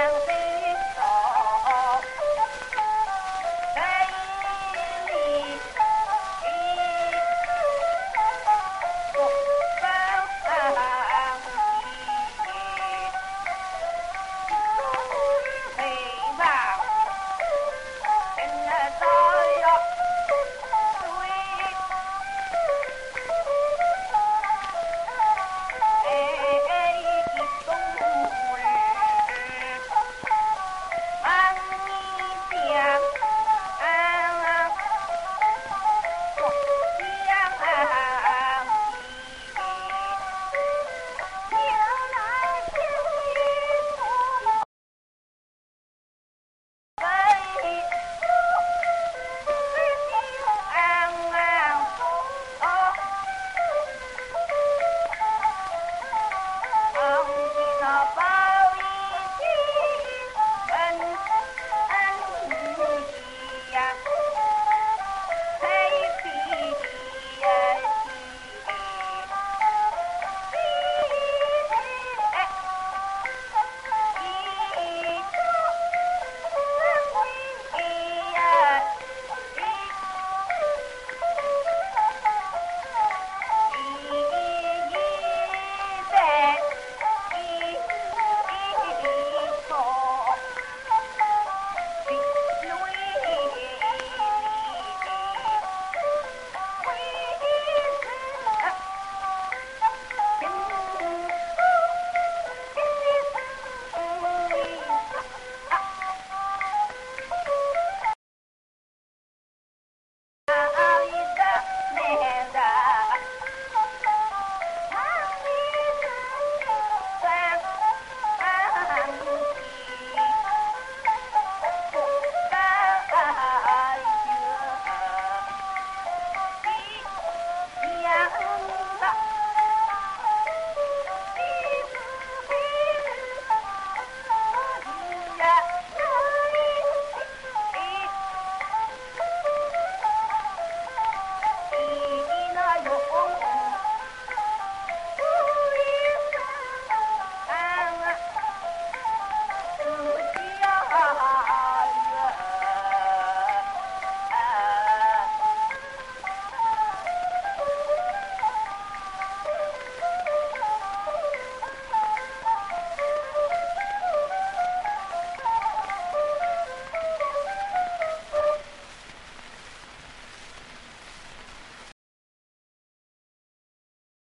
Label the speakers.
Speaker 1: I'll